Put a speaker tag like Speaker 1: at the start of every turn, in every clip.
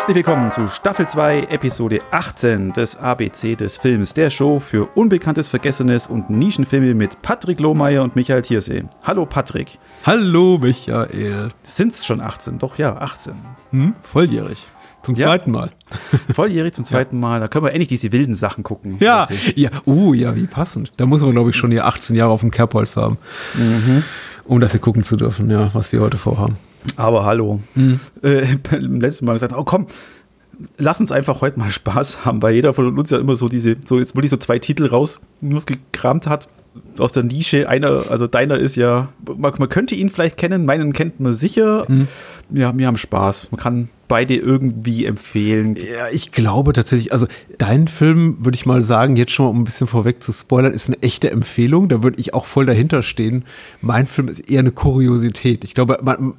Speaker 1: Herzlich willkommen zu Staffel 2, Episode 18 des ABC des Films, der Show für Unbekanntes, Vergessenes und Nischenfilme mit Patrick Lohmeier und Michael Thiersee. Hallo Patrick.
Speaker 2: Hallo Michael.
Speaker 1: Sind es schon 18? Doch, ja, 18.
Speaker 2: Hm? Volljährig. Zum ja. zweiten Mal.
Speaker 1: Volljährig zum zweiten ja. Mal. Da können wir endlich diese wilden Sachen gucken.
Speaker 2: Ja, ja. Uh, ja, wie passend. Da muss man, glaube ich, schon hier 18 Jahre auf dem Kerbholz haben, mhm. um das hier gucken zu dürfen, ja, was wir heute vorhaben.
Speaker 1: Aber hallo. Mhm. Äh, beim letzten Mal gesagt, oh komm, lass uns einfach heute mal Spaß haben, weil jeder von uns ja immer so diese, so jetzt wirklich so zwei Titel rausgekramt hat aus der Nische. Einer, also deiner ist ja, man, man könnte ihn vielleicht kennen, meinen kennt man sicher. Mhm. Ja, wir haben Spaß. Man kann beide irgendwie empfehlen.
Speaker 2: Ja, ich glaube tatsächlich, also dein Film, würde ich mal sagen, jetzt schon mal um ein bisschen vorweg zu spoilern, ist eine echte Empfehlung. Da würde ich auch voll dahinter stehen. Mein Film ist eher eine Kuriosität. Ich glaube, man,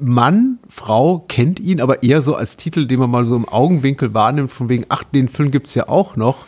Speaker 2: Mann, Frau kennt ihn, aber eher so als Titel, den man mal so im Augenwinkel wahrnimmt, von wegen, ach, den Film gibt es ja auch noch.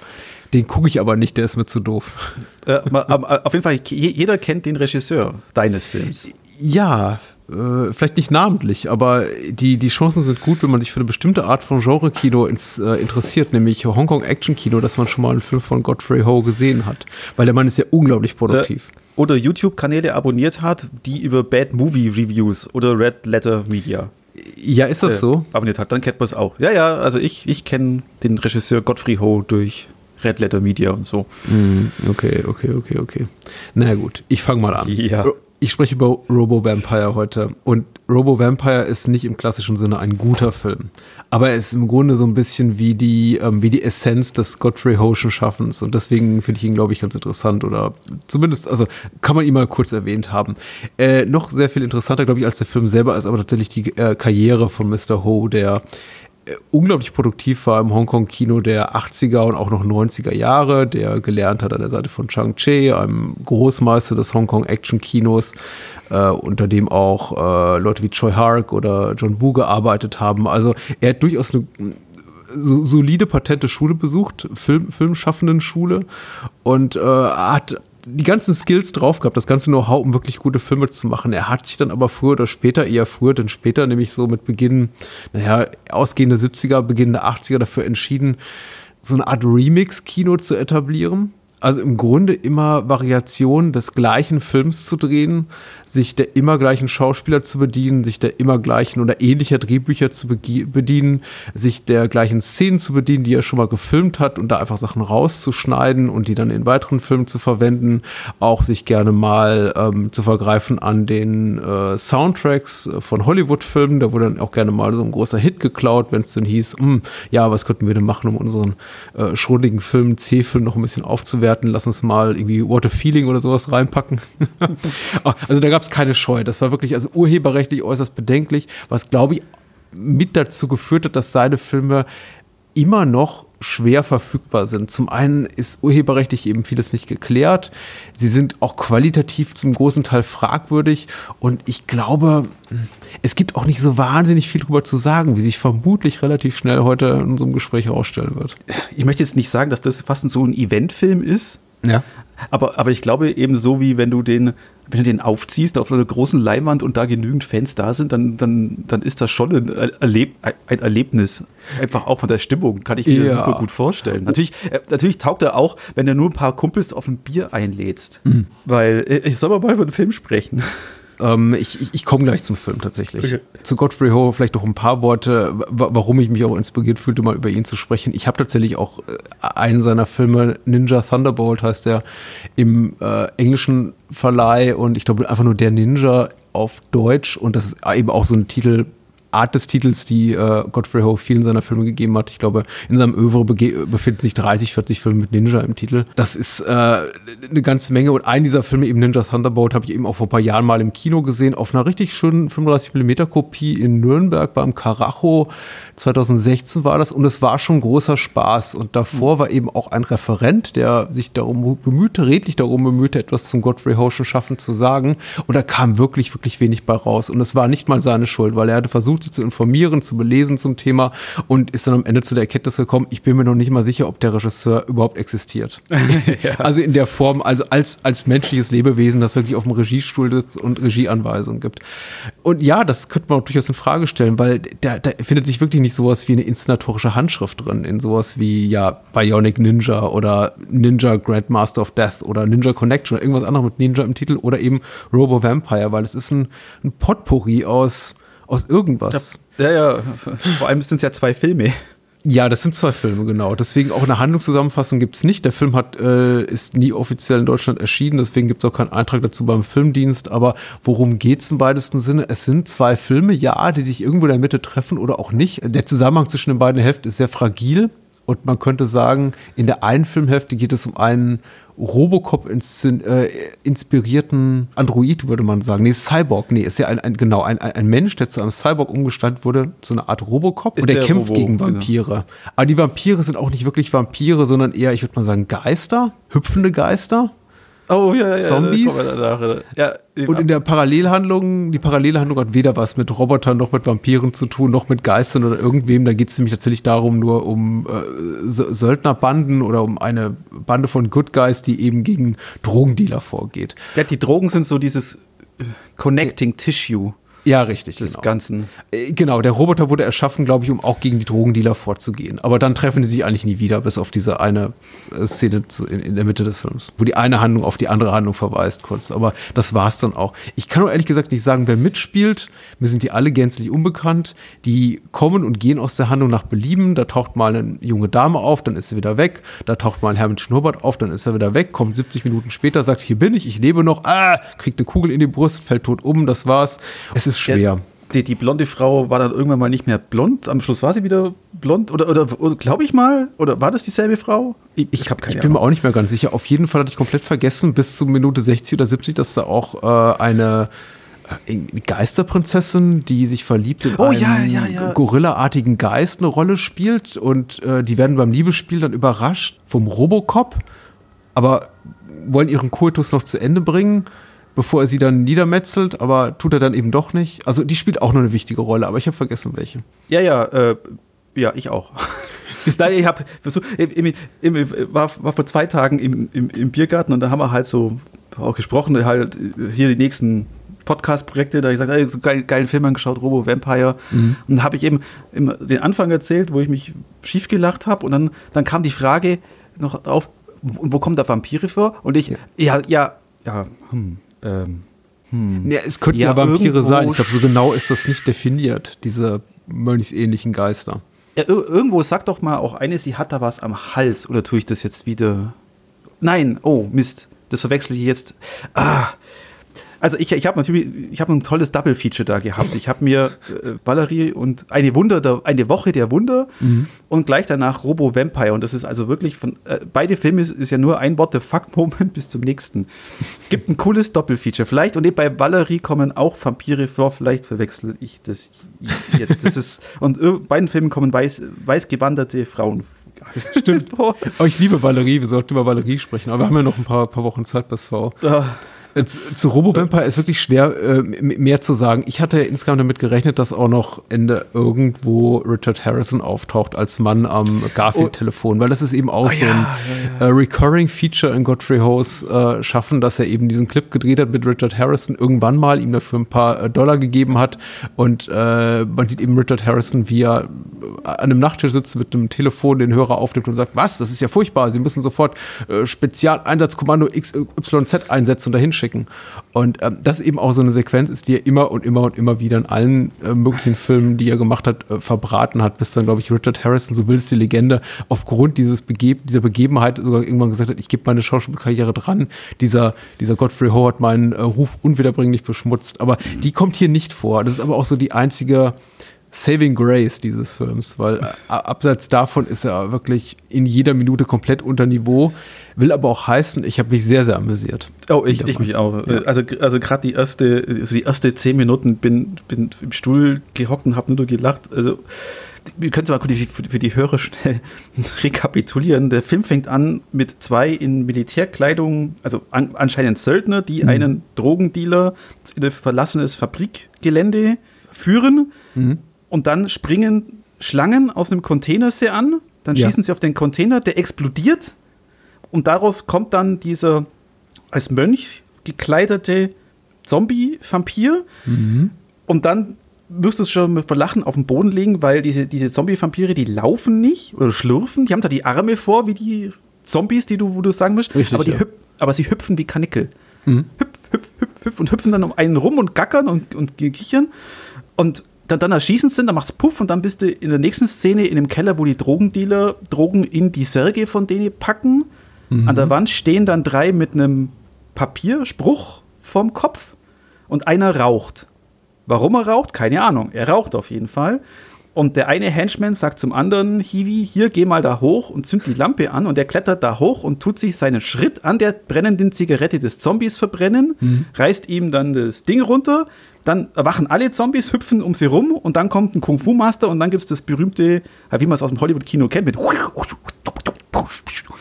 Speaker 2: Den gucke ich aber nicht, der ist mir zu doof.
Speaker 1: Äh, auf jeden Fall, jeder kennt den Regisseur deines Films.
Speaker 2: Ja, äh, vielleicht nicht namentlich, aber die, die Chancen sind gut, wenn man sich für eine bestimmte Art von Genre-Kino äh, interessiert, nämlich Hongkong-Action-Kino, dass man schon mal einen Film von Godfrey Ho gesehen hat. Weil der Mann ist ja unglaublich produktiv. Äh,
Speaker 1: oder YouTube-Kanäle abonniert hat, die über Bad Movie Reviews oder Red Letter Media.
Speaker 2: Ja, ist das äh, so?
Speaker 1: Abonniert hat, dann kennt man es auch. Ja, ja, also ich, ich kenne den Regisseur Godfrey Ho durch Red Letter Media und so.
Speaker 2: Hm, okay, okay, okay, okay. Na gut, ich fange mal an.
Speaker 1: Ja.
Speaker 2: Ich spreche über Robo Vampire heute. Und Robo Vampire ist nicht im klassischen Sinne ein guter Film. Aber er ist im Grunde so ein bisschen wie die, ähm, wie die Essenz des Godfrey Hoschen Schaffens. Und deswegen finde ich ihn, glaube ich, ganz interessant. Oder zumindest, also kann man ihn mal kurz erwähnt haben. Äh, noch sehr viel interessanter, glaube ich, als der Film selber ist aber tatsächlich die äh, Karriere von Mr. Ho, der unglaublich produktiv war im Hongkong-Kino der 80er und auch noch 90er Jahre, der gelernt hat an der Seite von Chang Che, einem Großmeister des Hongkong-Action-Kinos, äh, unter dem auch äh, Leute wie Choi Hark oder John Woo gearbeitet haben. Also er hat durchaus eine so, solide patente Schule besucht, Film, Filmschaffenden Schule und äh, hat die ganzen Skills drauf gehabt, das ganze Know-how, um wirklich gute Filme zu machen. Er hat sich dann aber früher oder später, eher früher, denn später, nämlich so mit Beginn, naja, ausgehende 70er, beginnende 80er dafür entschieden, so eine Art Remix-Kino zu etablieren also im Grunde immer Variationen des gleichen Films zu drehen, sich der immer gleichen Schauspieler zu bedienen, sich der immer gleichen oder ähnlicher Drehbücher zu bedienen, sich der gleichen Szenen zu bedienen, die er schon mal gefilmt hat und da einfach Sachen rauszuschneiden und die dann in weiteren Filmen zu verwenden, auch sich gerne mal ähm, zu vergreifen an den äh, Soundtracks von Hollywood-Filmen, da wurde dann auch gerne mal so ein großer Hit geklaut, wenn es dann hieß, hm, ja, was könnten wir denn machen, um unseren äh, schrulligen Film, C-Film noch ein bisschen aufzuwerten bewerten, lass uns mal irgendwie What a Feeling oder sowas reinpacken. also da gab es keine Scheu. Das war wirklich also urheberrechtlich äußerst bedenklich, was glaube ich mit dazu geführt hat, dass seine Filme immer noch schwer verfügbar sind. Zum einen ist urheberrechtlich eben vieles nicht geklärt. Sie sind auch qualitativ zum großen Teil fragwürdig. Und ich glaube, es gibt auch nicht so wahnsinnig viel darüber zu sagen, wie sich vermutlich relativ schnell heute in unserem Gespräch herausstellen wird.
Speaker 1: Ich möchte jetzt nicht sagen, dass das fast so ein Eventfilm ist.
Speaker 2: Ja.
Speaker 1: Aber, aber ich glaube eben so, wie wenn du den, wenn du den aufziehst auf so einer großen Leinwand und da genügend Fans da sind, dann, dann, dann ist das schon ein, Erleb ein Erlebnis. Einfach auch von der Stimmung, kann ich mir ja. super gut vorstellen. Natürlich, äh, natürlich taugt er auch, wenn du nur ein paar Kumpels auf ein Bier einlädst. Mhm. Weil äh, ich soll mal über den Film sprechen.
Speaker 2: Ähm, ich ich, ich komme gleich zum Film tatsächlich. Okay. Zu Godfrey Ho vielleicht noch ein paar Worte, warum ich mich auch inspiriert fühlte, mal über ihn zu sprechen. Ich habe tatsächlich auch äh, einen seiner Filme, Ninja Thunderbolt heißt der, im äh, englischen Verleih und ich glaube einfach nur der Ninja auf Deutsch und das ist eben auch so ein Titel, Art des Titels, die äh, Godfrey Ho vielen seiner Filme gegeben hat. Ich glaube, in seinem Övre befinden sich 30, 40 Filme mit Ninja im Titel. Das ist äh, eine ganze Menge und einen dieser Filme, eben Ninja Thunderbolt, habe ich eben auch vor ein paar Jahren mal im Kino gesehen, auf einer richtig schönen 35mm Kopie in Nürnberg beim Carajo. 2016 war das und es war schon großer Spaß. Und davor war eben auch ein Referent, der sich darum bemühte, redlich darum bemühte, etwas zum Godfrey Hoschen Schaffen zu sagen. Und da kam wirklich, wirklich wenig bei raus. Und es war nicht mal seine Schuld, weil er hatte versucht, sich zu informieren, zu belesen zum Thema und ist dann am Ende zu der Erkenntnis gekommen, ich bin mir noch nicht mal sicher, ob der Regisseur überhaupt existiert. ja. Also in der Form, also als, als menschliches Lebewesen, das wirklich auf dem Regiestuhl sitzt und Regieanweisungen gibt. Und ja, das könnte man auch durchaus in Frage stellen, weil da, da findet sich wirklich nicht sowas wie eine inszenatorische Handschrift drin, in sowas wie ja Bionic Ninja oder Ninja Grandmaster of Death oder Ninja Connection oder irgendwas anderes mit Ninja im Titel oder eben Robo Vampire, weil es ist ein, ein Potpourri aus, aus irgendwas.
Speaker 1: Ja, ja, vor allem sind es ja zwei Filme.
Speaker 2: Ja, das sind zwei Filme, genau. Deswegen auch eine Handlungszusammenfassung gibt es nicht. Der Film hat, äh, ist nie offiziell in Deutschland erschienen, deswegen gibt es auch keinen Eintrag dazu beim Filmdienst. Aber worum geht es im weitesten Sinne? Es sind zwei Filme, ja, die sich irgendwo in der Mitte treffen oder auch nicht. Der Zusammenhang zwischen den beiden Hälften ist sehr fragil. Und man könnte sagen, in der einen Filmhälfte geht es um einen Robocop äh, inspirierten Android, würde man sagen. Nee, Cyborg. Nee, ist ja ein, ein genau, ein, ein Mensch, der zu einem Cyborg umgestaltet wurde, zu einer Art Robocop. Ist und der, der kämpft Robo, gegen genau. Vampire. Genau. Aber die Vampire sind auch nicht wirklich Vampire, sondern eher, ich würde mal sagen, Geister, hüpfende Geister.
Speaker 1: Oh ja, ja,
Speaker 2: Zombies. Ja, und in der Parallelhandlung, die Parallelhandlung hat weder was mit Robotern noch mit Vampiren zu tun, noch mit Geistern oder irgendwem. Da geht es nämlich tatsächlich darum, nur um äh, Söldnerbanden oder um eine Bande von Good Guys, die eben gegen Drogendealer vorgeht.
Speaker 1: Ja, die Drogen sind so dieses äh, Connecting Tissue.
Speaker 2: Ja, richtig.
Speaker 1: Des genau. Ganzen.
Speaker 2: Äh, genau, der Roboter wurde erschaffen, glaube ich, um auch gegen die Drogendealer vorzugehen. Aber dann treffen die sich eigentlich nie wieder, bis auf diese eine äh, Szene zu, in, in, der Mitte des Films, wo die eine Handlung auf die andere Handlung verweist, kurz. Aber das war es dann auch. Ich kann auch ehrlich gesagt nicht sagen, wer mitspielt. Mir sind die alle gänzlich unbekannt. Die kommen und gehen aus der Handlung nach Belieben. Da taucht mal eine junge Dame auf, dann ist sie wieder weg. Da taucht mal ein Herr mit Schnurrbart auf, dann ist er wieder weg. Kommt 70 Minuten später, sagt, hier bin ich, ich lebe noch. Ah, kriegt eine Kugel in die Brust, fällt tot um, das war's. Es ist schwer.
Speaker 1: Die, die, blonde Frau war dann irgendwann mal nicht mehr blond. Am Schluss war sie wieder blond. Oder, oder, oder glaube ich mal? Oder war das dieselbe Frau?
Speaker 2: Ich, ich, ich, ich bin mir auch nicht mehr ganz sicher. Auf jeden Fall hatte ich komplett vergessen, bis zur Minute 60 oder 70, dass da auch äh, eine äh, Geisterprinzessin, die sich verliebt in
Speaker 1: oh, einen ja, ja, ja.
Speaker 2: Gorilla-artigen Geist eine Rolle spielt und äh, die werden beim Liebesspiel dann überrascht vom Robocop, aber wollen ihren Koitus noch zu Ende bringen bevor er sie dann niedermetzelt, aber tut er dann eben doch nicht. Also die spielt auch nur eine wichtige Rolle, aber ich habe vergessen, welche.
Speaker 1: Ja, ja, äh, ja, ich auch. Nein, ich habe war, war vor zwei Tagen im, im, im, Biergarten und da haben wir halt so auch gesprochen, halt hier die nächsten Podcast-Projekte, da habe ich gesagt, hey, so geil, geilen Film angeschaut, Robo Vampire. Mhm. Und da habe ich eben, den Anfang erzählt, wo ich mich schief gelacht habe und dann, dann kam die Frage noch auf, wo, kommt da Vampire vor? Und ich, ja, ja, ja, ja hm ähm,
Speaker 2: hm. Ja, es könnten ja, ja Vampire sein. Ich glaube, so genau ist das nicht definiert, diese mönchsähnlichen Geister.
Speaker 1: Ja, irgendwo sagt doch mal auch eine, sie hat da was am Hals. Oder tue ich das jetzt wieder? Nein, oh, Mist. Das verwechsel ich jetzt. Ah, also ich, ich habe natürlich, ich habe ein tolles Double-Feature da gehabt. Ich habe mir äh, Valerie und eine Wunder, der, eine Woche der Wunder mhm. und gleich danach Robo Vampire. Und das ist also wirklich von äh, beide Filme ist, ist, ja nur ein What the fuck-Moment bis zum nächsten. Gibt ein cooles Doppelfeature. Vielleicht, und bei Valerie kommen auch Vampire vor, vielleicht verwechsel ich das jetzt. Das ist, und in beiden Filmen kommen weiß, weiß gewanderte Frauen
Speaker 2: Stimmt. oh, ich liebe Valerie, wir sollten über Valerie sprechen, aber wir haben ja noch ein paar, paar Wochen Zeit bis V. Äh, zu, zu Robo Vampire ist wirklich schwer, äh, mehr zu sagen. Ich hatte insgesamt damit gerechnet, dass auch noch Ende irgendwo Richard Harrison auftaucht als Mann am Garfield-Telefon, weil das ist eben auch oh, so ein ja, ja, ja. Äh, Recurring Feature in Godfrey Hose äh, schaffen, dass er eben diesen Clip gedreht hat mit Richard Harrison, irgendwann mal ihm dafür ein paar äh, Dollar gegeben hat und äh, man sieht eben Richard Harrison, wie er an einem Nachttisch sitzt mit einem Telefon, den Hörer aufnimmt und sagt, was, das ist ja furchtbar, Sie müssen sofort Spezialeinsatzkommando XYZ einsetzen und dahin schicken. Und ähm, das eben auch so eine Sequenz ist, die er immer und immer und immer wieder in allen äh, möglichen Filmen, die er gemacht hat, äh, verbraten hat, bis dann, glaube ich, Richard Harrison, so will es die Legende, aufgrund dieses Bege dieser Begebenheit sogar irgendwann gesagt hat, ich gebe meine Schauspielkarriere dran. Dieser, dieser Godfrey Ho hat meinen äh, Ruf unwiederbringlich beschmutzt. Aber die kommt hier nicht vor. Das ist aber auch so die einzige Saving Grace dieses Films, weil äh, abseits davon ist er wirklich in jeder Minute komplett unter Niveau. Will aber auch heißen, ich habe mich sehr, sehr amüsiert.
Speaker 1: Oh, ich, ich mich auch. Ja. Also, also gerade die erste, also die erste zehn Minuten bin, bin im Stuhl gehockt und habe nur gelacht. Also wir können es mal für die Hörer schnell rekapitulieren. Der Film fängt an mit zwei in Militärkleidung, also an, anscheinend Söldner, die mhm. einen Drogendealer in ein verlassenes Fabrikgelände führen. Mhm und dann springen Schlangen aus einem Container sie an, dann
Speaker 2: Ja.
Speaker 1: schießen sie auf den Container, der explodiert und daraus kommt dann dieser als Mönch gekleidete Zombie-Vampir und dann wirst du es schon mit Verlachen auf den Boden legen, weil diese, diese Zombie-Vampire, die laufen nicht oder schlürfen, die haben zwar die Arme vor, wie die Zombies, die du, wo du sagen musst,
Speaker 2: Richtig,
Speaker 1: aber, die
Speaker 2: ja.
Speaker 1: aber sie hüpfen wie Kanickel.
Speaker 2: Mhm.
Speaker 1: Hüpf, hüpf, hüpf, hüpf und hüpfen dann um einen rum und gackern und, und kichern. Und dann, dann erschießen sie, dann macht's Puff und dann bist du in der nächsten Szene in dem Keller, wo die Drogendealer Drogen in die Särge von denen packen. An der Wand stehen dann drei mit einem Papierspruch vom Kopf und einer raucht. Warum er raucht? Keine Ahnung. Er raucht auf jeden Fall. Und der eine Henchman sagt zum anderen, Hiwi, hier, geh mal da hoch und zünd die Lampe an. Und er klettert da hoch und tut sich seinen Schritt an der brennenden Zigarette des Zombies verbrennen, reißt ihm dann das Ding runter. Dann erwachen alle Zombies, hüpfen um sie rum und dann kommt ein Kung-Fu-Master und dann gibt es das berühmte, wie man es aus dem Hollywood-Kino kennt, mit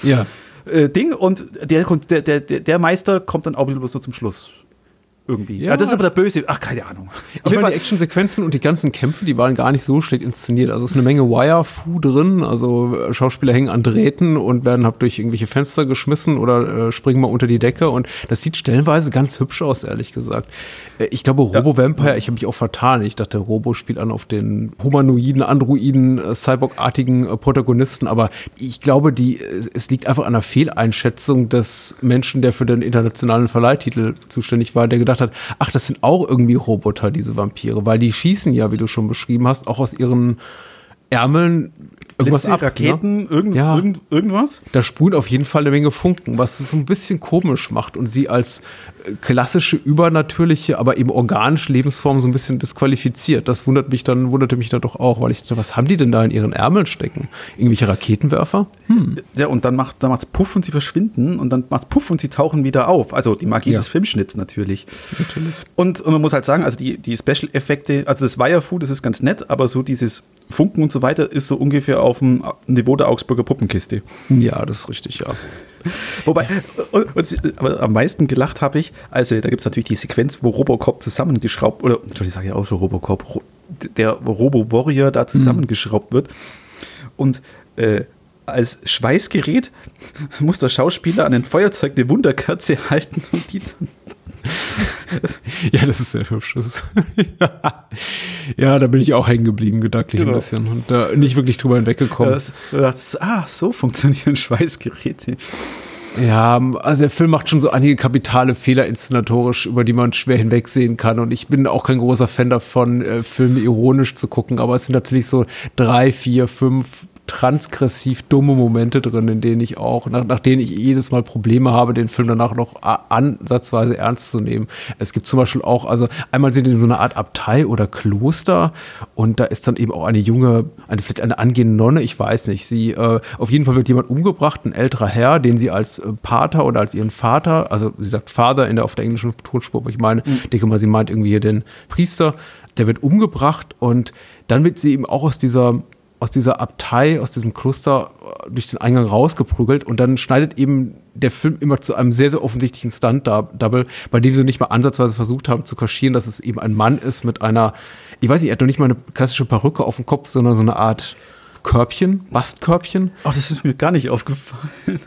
Speaker 2: Ja.
Speaker 1: äh, Ding und der, der, der, der der Meister kommt dann auch wieder so zum Schluss. Irgendwie. Ja,
Speaker 2: Ja.
Speaker 1: das ist aber der Böse. Ach, keine Ahnung. Auf
Speaker 2: Ich meine, die Actionsequenzen und die ganzen Kämpfe, die waren gar nicht so schlecht inszeniert. Also es ist eine Menge Wire-Fu drin. Also äh, Schauspieler hängen an Drähten und werden halt durch irgendwelche Fenster geschmissen oder äh, springen mal unter die Decke. Und das sieht stellenweise ganz hübsch aus, ehrlich gesagt. Äh, ich glaube, Robo Vampire, ich habe mich auch vertan. Ich dachte, Robo spielt an auf den humanoiden, androiden, äh, cyborgartigen äh, Protagonisten. Aber ich glaube, die, äh, es liegt einfach an einer Fehleinschätzung des Menschen, der für den internationalen Verleihtitel zuständig war, der gedacht hat, ach, das sind auch irgendwie Roboter, diese Vampire, weil die schießen ja, wie du schon beschrieben hast, auch aus ihren Ärmeln irgendwas
Speaker 1: Blitze,
Speaker 2: ab. Ne?
Speaker 1: Raketen, irgend,
Speaker 2: Ja.
Speaker 1: irgend, irgendwas.
Speaker 2: Da spulen auf jeden Fall eine Menge Funken, was es so ein bisschen komisch macht und sie als äh, klassische, übernatürliche, aber eben organische Lebensform so ein bisschen disqualifiziert. Das wundert mich dann, wunderte mich dann doch auch, weil ich dachte, was haben die denn da in ihren Ärmeln stecken? Irgendwelche Raketenwerfer?
Speaker 1: Ja, und dann macht dann macht's Puff und sie verschwinden und dann macht's Puff und sie tauchen wieder auf. Also die Magie
Speaker 2: Ja.
Speaker 1: des Filmschnitts natürlich. Und, und man muss halt sagen, also die, die Special-Effekte, also das Wire-Food, das ist ganz nett, aber so dieses Funken und so weiter ist so ungefähr auf dem Niveau der Augsburger Puppenkiste.
Speaker 2: Ja, das ist richtig, ja.
Speaker 1: Wobei, und, und, aber am meisten gelacht habe ich, also da gibt es natürlich die Sequenz, wo Robocop zusammengeschraubt, oder, Entschuldigung, ich sage ja auch so Robocop, Ro- der Robo-Warrior da zusammengeschraubt wird. Und äh, als Schweißgerät muss der Schauspieler an ein Feuerzeug eine Wunderkerze halten und die dann
Speaker 2: Ja, das ist sehr hübsch. Ist ja, da bin ich auch hängen geblieben, gedanklich
Speaker 1: Genau.
Speaker 2: ein bisschen und äh, nicht wirklich drüber hinweggekommen.
Speaker 1: das, das, ah, so funktionieren Schweißgeräte.
Speaker 2: Ja, also der Film macht schon so einige kapitale Fehler inszenatorisch, über die man schwer hinwegsehen kann. Und ich bin auch kein großer Fan davon, äh, Filme ironisch zu gucken. Aber es sind natürlich so drei, vier, fünf transgressiv dumme Momente drin, in denen ich auch, nach, nach denen ich jedes Mal Probleme habe, den Film danach noch ansatzweise ernst zu nehmen. Es gibt zum Beispiel auch, also einmal sind in so einer Art Abtei oder Kloster und da ist dann eben auch eine junge, eine vielleicht eine angehende Nonne, ich weiß nicht. Sie, äh, auf jeden Fall wird jemand umgebracht, ein älterer Herr, den sie als äh, Pater oder als ihren Vater, also sie sagt Vater in der auf der englischen Tonspur, aber ich meine, denke mal, sie meint irgendwie hier den Priester, der wird umgebracht und dann wird sie eben auch aus dieser aus dieser Abtei, aus diesem Kloster äh, durch den Eingang rausgeprügelt und dann schneidet eben der Film immer zu einem sehr, sehr offensichtlichen Stunt-Double, bei dem sie nicht mal ansatzweise versucht haben zu kaschieren, dass es eben ein Mann ist mit einer, ich weiß nicht, er hat noch nicht mal eine klassische Perücke auf dem Kopf, sondern so eine Art Körbchen, Bastkörbchen.
Speaker 1: Oh, das ist mir gar nicht aufgefallen.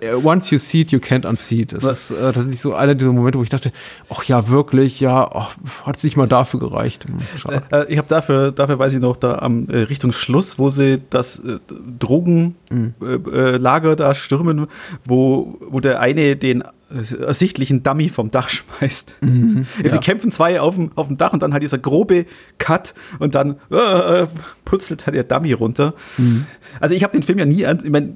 Speaker 2: Äh, Once you see it, you can't unsee it. Das ist äh, tatsächlich so einer dieser Momente, wo ich dachte, ach ja, wirklich, ja, ach, hat es nicht mal dafür gereicht. Hm, Schade.
Speaker 1: Äh, ich habe dafür, dafür weiß ich noch, da am äh, Richtung Schluss, wo sie das äh, Drogenlager äh, Lager da stürmen, wo, wo der eine den äh, ersichtlichen Dummy vom Dach schmeißt. Wir
Speaker 2: ja.
Speaker 1: kämpfen zwei auf dem, auf dem Dach und dann halt dieser grobe Cut und dann äh, putzelt halt der Dummy runter. Also ich habe den Film ja nie ernst, ich mein,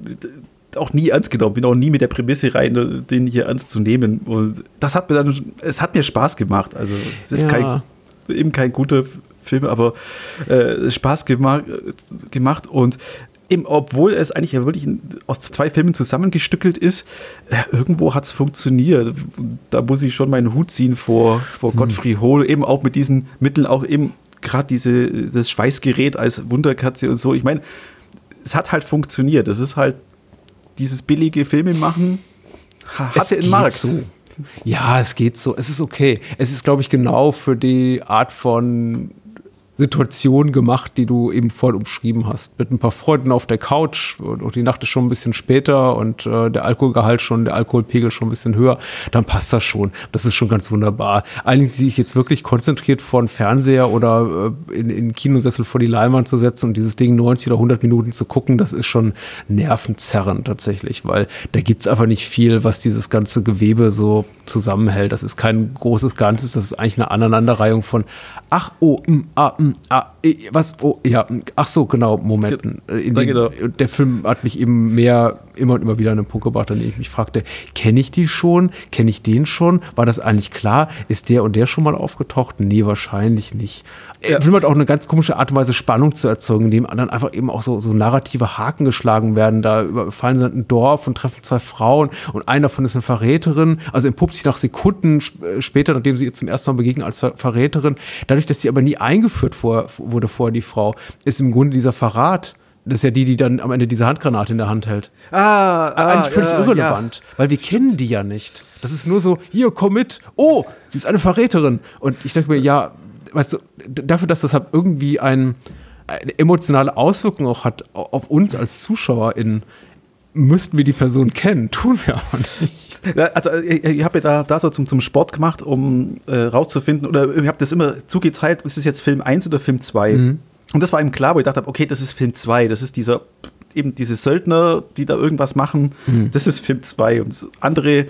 Speaker 1: auch nie ernst genommen, bin auch nie mit der Prämisse rein, den hier ernst zu nehmen. Und das hat mir dann, es hat mir Spaß gemacht. Also es ist
Speaker 2: Ja.
Speaker 1: kein eben kein guter Film, aber äh, Spaß gema gemacht und eben, obwohl es eigentlich ja wirklich aus zwei Filmen zusammengestückelt ist, äh, irgendwo hat es funktioniert. Da muss ich schon meinen Hut ziehen vor, vor Godfrey Hohl, eben auch mit diesen Mitteln, auch eben gerade diese das Schweißgerät als Wunderkatze und so. Ich meine, es hat halt funktioniert. Es ist halt dieses billige Filme machen, ha-
Speaker 2: Es
Speaker 1: hatte einen Markt.
Speaker 2: So. Ja, es geht so. Es ist okay. Es ist, glaube ich, genau für die Art von Situation gemacht, die du eben voll umschrieben hast. Mit ein paar Freunden auf der Couch und, die Nacht ist schon ein bisschen später und äh, der Alkoholgehalt schon, der Alkoholpegel schon ein bisschen höher, dann passt das schon. Das ist schon ganz wunderbar. Allerdings sich jetzt wirklich konzentriert vor den Fernseher oder äh, in, in Kinosessel vor die Leinwand zu setzen und dieses Ding 90 oder 100 Minuten zu gucken, das ist schon nervenzerrend tatsächlich, weil da gibt's einfach nicht viel, was dieses ganze Gewebe so zusammenhält. Das ist kein großes Ganzes, das ist eigentlich eine Aneinanderreihung von ach, oh, m, mm, ah, m, mm, ah, was, oh, ja, ach so, genau, Momenten. In den, genau. Der Film hat mich eben mehr, immer und immer wieder an den Punkt gebracht, an dem ich mich fragte, kenne ich die schon? Kenne ich den schon? War das eigentlich klar? Ist der und der schon mal aufgetaucht? Nee, wahrscheinlich nicht ja. Film hat auch eine ganz komische Art und Weise Spannung zu erzeugen, indem dann einfach eben auch so, so narrative Haken geschlagen werden. Da überfallen sie ein Dorf und treffen zwei Frauen und eine davon ist eine Verräterin, also entpuppt sich nach Sekunden äh, später, nachdem sie ihr zum ersten Mal begegnen, als Verräterin. Dadurch, dass sie aber nie eingeführt vor, wurde vor die Frau, ist im Grunde dieser Verrat das ist ja die, die dann am Ende diese Handgranate in der Hand hält.
Speaker 1: Ah,
Speaker 2: ah Eigentlich völlig ja, irrelevant, ja. weil wir kennen die ja nicht. Das ist nur so, hier, komm mit. Oh, sie ist eine Verräterin. Und ich denke mir, ja, weißt du, dafür, dass das halt irgendwie ein, eine emotionale Auswirkung auch hat auf uns als ZuschauerInnen, müssten wir die Person kennen, tun wir aber nicht.
Speaker 1: Also ich, ich habe ja da, da so zum, zum Sport gemacht, um äh, rauszufinden, oder ich habe das immer zugeteilt, ist es jetzt Film 1 oder Film 2? Mhm. Und das war ihm klar, wo ich dachte, okay, das ist Film 2, das ist dieser, eben diese Söldner, die da irgendwas machen, mhm. das ist Film 2 und andere